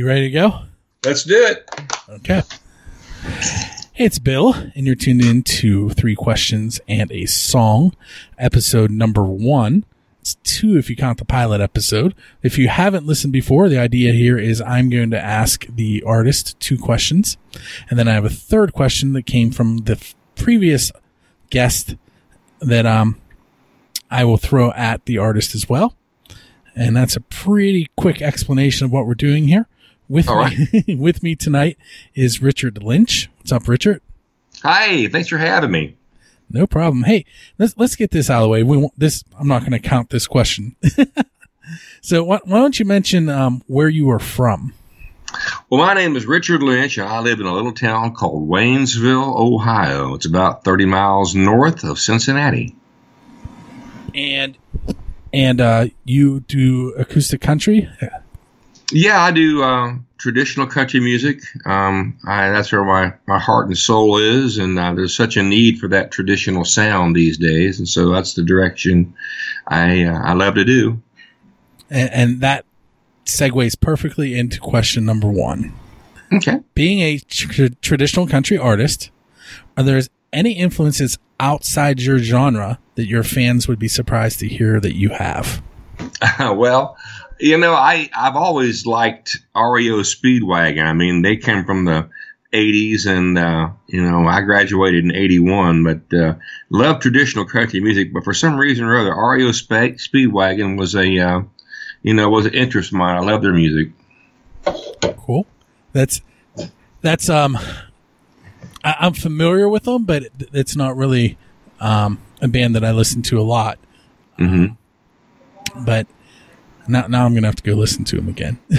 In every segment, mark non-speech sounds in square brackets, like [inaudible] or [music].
You ready to go? Let's do it. Okay. Hey, it's Bill, and you're tuned in to Three Questions and a Song, episode number one. It's two if you count the pilot episode. If you haven't listened before, the idea here is I'm going to ask the artist two questions, and then I have a third question that came from the f- previous guest that um I will throw at the artist as well. And that's a pretty quick explanation of what we're doing here. With All me, [laughs] with me tonight is Richard Lynch. What's up, Richard? Hi, thanks for having me. No problem. Hey, let's let's get this out of the way. We want this. I'm not going to count this question. [laughs] so why, why don't you mention um, where you are from? Well, my name is Richard Lynch, and I live in a little town called Waynesville, Ohio. It's about 30 miles north of Cincinnati. And and uh, you do acoustic country. Yeah, I do uh, traditional country music. Um, I, that's where my, my heart and soul is, and uh, there's such a need for that traditional sound these days, and so that's the direction I uh, I love to do. And, and that segues perfectly into question number one. Okay. Being a tr- traditional country artist, are there any influences outside your genre that your fans would be surprised to hear that you have? [laughs] well, you know, I I've always liked REO Speedwagon. I mean, they came from the 80s, and uh, you know, I graduated in 81, but uh, love traditional country music. But for some reason or other, REO Spe- Speedwagon was a uh, you know was an interest of mine. I love their music. Cool. That's that's um, I, I'm familiar with them, but it, it's not really um a band that I listen to a lot. hmm But now now I'm gonna have to go listen to him again. [laughs]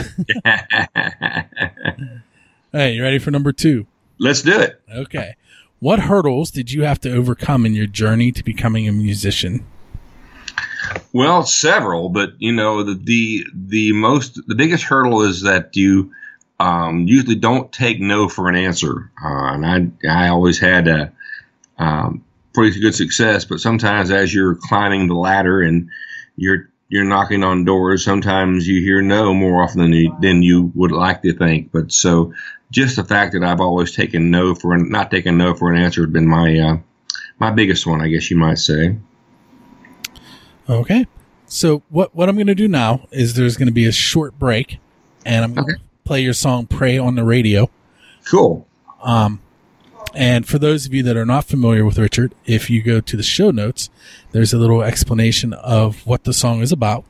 hey, you ready for number two? Let's do it. Okay. What hurdles did you have to overcome in your journey to becoming a musician? Well, several, but you know the the, the most the biggest hurdle is that you um, usually don't take no for an answer, uh, and I I always had a um, pretty good success, but sometimes as you're climbing the ladder and you're you're knocking on doors, sometimes you hear no more often than you, than you would like to think. But so just the fact that I've always taken no for an, not taking no for an answer has been my uh, my biggest one, I guess you might say. Okay. So what what I'm going to do now is there's going to be a short break, and I'm going to Okay. play your song "Pray" on the radio. Cool. Um, and for those of you that are not familiar with Richard, if you go to the show notes, there's a little explanation of what the song is about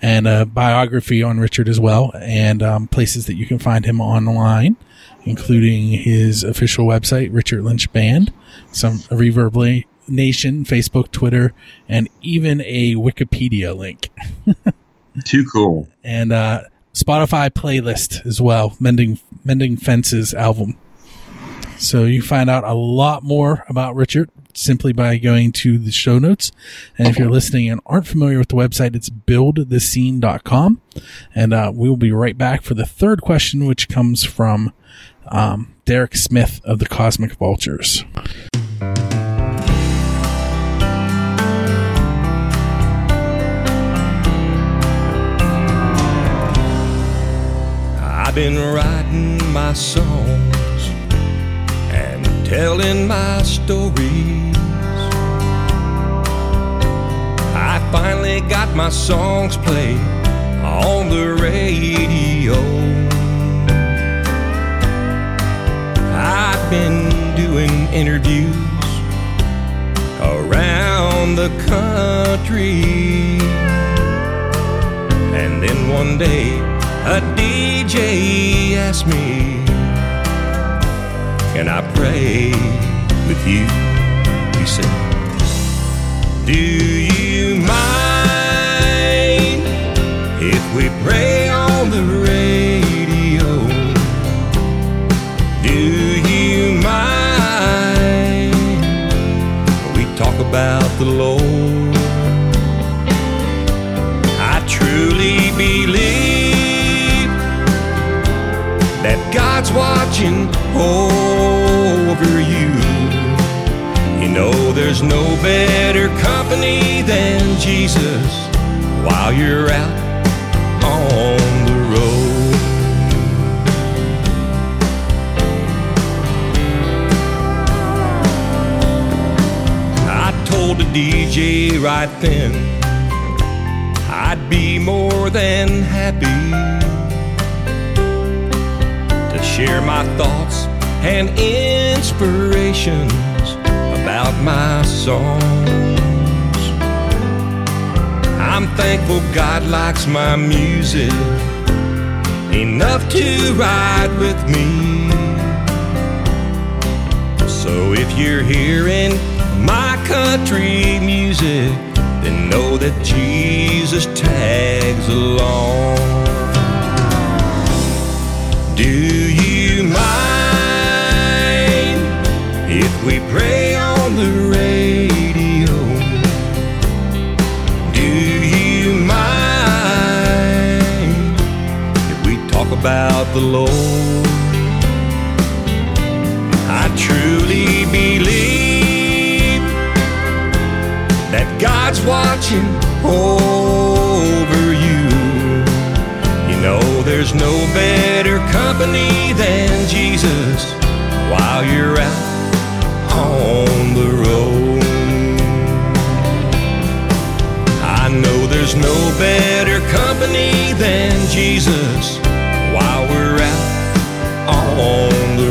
and a biography on Richard as well, and um, places that you can find him online, including his official website, Richard Lynch Band, some Reverb Nation, Facebook, Twitter, and even a Wikipedia link [laughs] Too cool. and uh, Spotify playlist as well. Mending Mending Fences album. So you find out a lot more about Richard simply by going to the show notes. And if you're listening and aren't familiar with the website, it's buildthescene.com. And uh, we will be right back for the third question, which comes from um, Derek Smith of the Cosmic Vultures. I've been writing my songs and telling my stories. I finally got my songs played on the radio. I've been doing interviews around the country. And then one day, a DJ asked me, Can I pray with you? He said, Do you mind if we pray on the radio? Do you mind we talk about the Lord? I truly believe God's watching over you. You know there's no better company than Jesus while you're out on the road. I told the DJ right then I'd be more than happy share my thoughts and inspirations about my songs. I'm thankful God likes my music enough to ride with me. So if you're hearing my country music, then know that Jesus tags along. About the Lord? I truly believe that God's watching over you. You know, there's no better company than Jesus while you're out on the road. I know there's no better company than Jesus while we're out on the.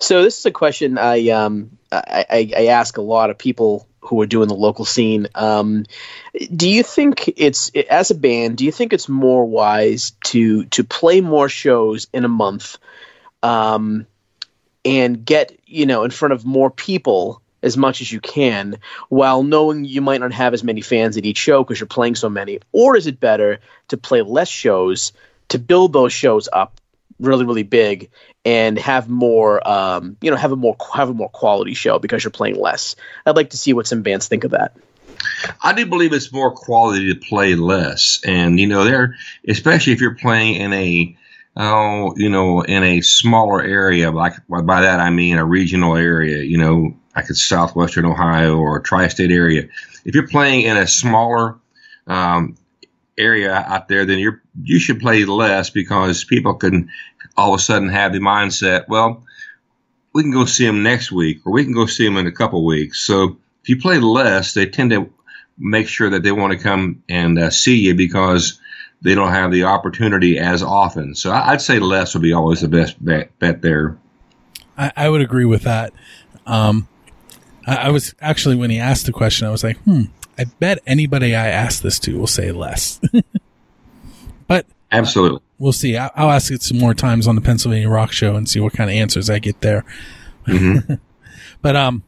So this is a question I um I, I, I ask a lot of people who are doing the local scene. Um, do you think it's as a band? Do you think it's more wise to to play more shows in a month, um, and get you know in front of more people as much as you can, while knowing you might not have as many fans at each show because you're playing so many? Or is it better to play less shows to build those shows up really really big and have more um, you know have a more have a more quality show because you're playing less i'd like to see what some bands think of that I do believe it's more quality to play less, and you know, there, especially if you're playing in a, oh, you know, in a smaller area. Like by that I mean a regional area. You know, like it's southwestern Ohio or a tri-state area. If you're playing in a smaller um, area out there, then you're you should play less because people can all of a sudden have the mindset, well, we can go see them next week or we can go see them in a couple weeks. So if you play less, they tend to make sure that they want to come and uh, see you because they don't have the opportunity as often. So I'd say less would be always the best bet, bet there. I, I, would agree with that. Um, I, I, was actually when he asked the question, I was like, hmm, I bet anybody I ask this to will say less. [laughs] but absolutely, we'll see. I, will ask it some more times on the Pennsylvania Rock Show and see what kind of answers I get there. Mm-hmm. [laughs] but um,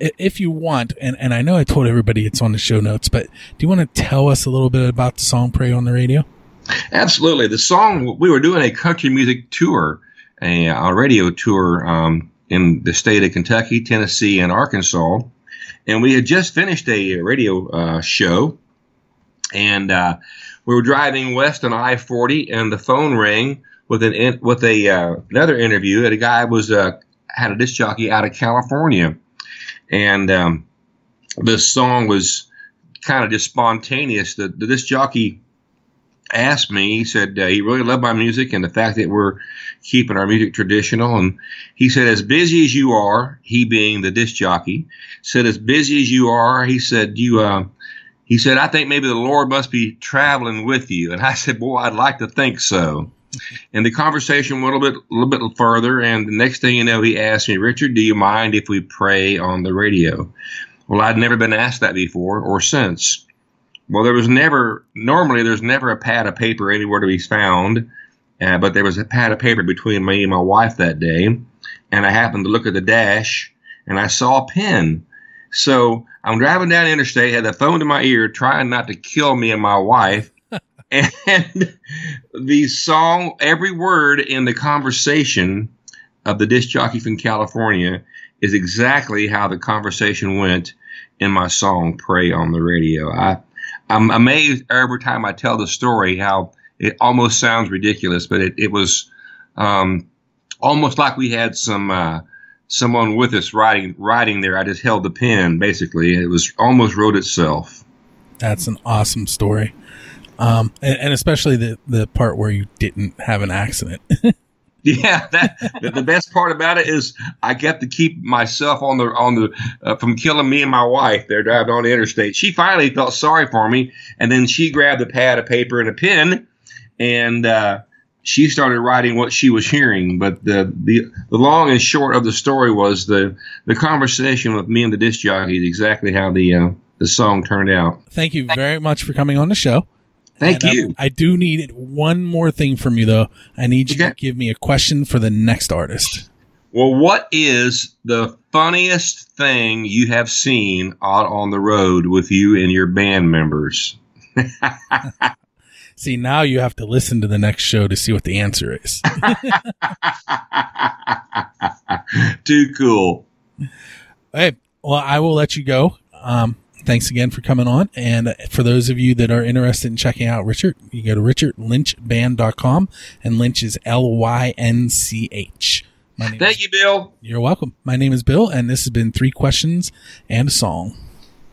if you want, and, and I know I told everybody it's on the show notes, but do you want to tell us a little bit about the song Pray on the Radio? Absolutely. The song, we were doing a country music tour, a, a radio tour um, in the state of Kentucky, Tennessee, and Arkansas. And we had just finished a radio uh, show. And uh, we were driving west on I 40, and the phone rang with an with a uh, another interview. And a guy was uh, had a disc jockey out of California and um, this song was kind of just spontaneous. The, the disc jockey asked me. He said uh, he really loved my music and the fact that we're keeping our music traditional. And he said, as busy as you are, he being the disc jockey, said, as busy as you are, he said, you. Uh, he said, I think maybe the Lord must be traveling with you. And I [laughs] said, Boy, I'd like to think so. And the conversation went a little bit, a little bit further. And the next thing you know, he asked me, Richard, do you mind if we pray on the radio? Well, I'd never been asked that before or since. Well, there was never, normally, there's never a pad of paper anywhere to be found. Uh, but there was a pad of paper between me and my wife that day. And I happened to look at the dash and I saw a pen. So I'm driving down the interstate, had the phone to my ear, trying not to kill me and my wife [laughs] and the song, every word in the conversation of the disc jockey from California is exactly how the conversation went in my song "Pray on the Radio." I, I'm amazed every time I tell the story how it almost sounds ridiculous, but it, it was um, almost like we had some uh, someone with us writing writing there. I just held the pen basically. It was almost wrote itself. That's an awesome story. Um, and, and especially the, the part where you didn't have an accident. [laughs] [laughs] Yeah, that the, best part about it is I get to keep myself on the on the uh, from killing me and my wife. They're driving on the interstate. She finally felt sorry for me, and then she grabbed a pad of paper and a pen, and uh, she started writing what she was hearing. But the, the the long and short of the story was the the conversation with me and the disc jockey is exactly how the uh, the song turned out. Thank you very much for coming on the show. Thank And, you. I do need one more thing from you, though. I need you to give me a question for the next artist. Well, what is the funniest thing you have seen out on the road with you and your band members? [laughs] See, now you have to listen to the next show to see what the answer is. [laughs] Too cool. hey, well, I will let you go. Um, thanks again for coming on. And for those of you that are interested in checking out Richard, you go to richardlynchband.com and Lynch is L Y N C H. My name Thank is- you, Bill. You're welcome. My name is Bill, and this has been Three Questions and a Song.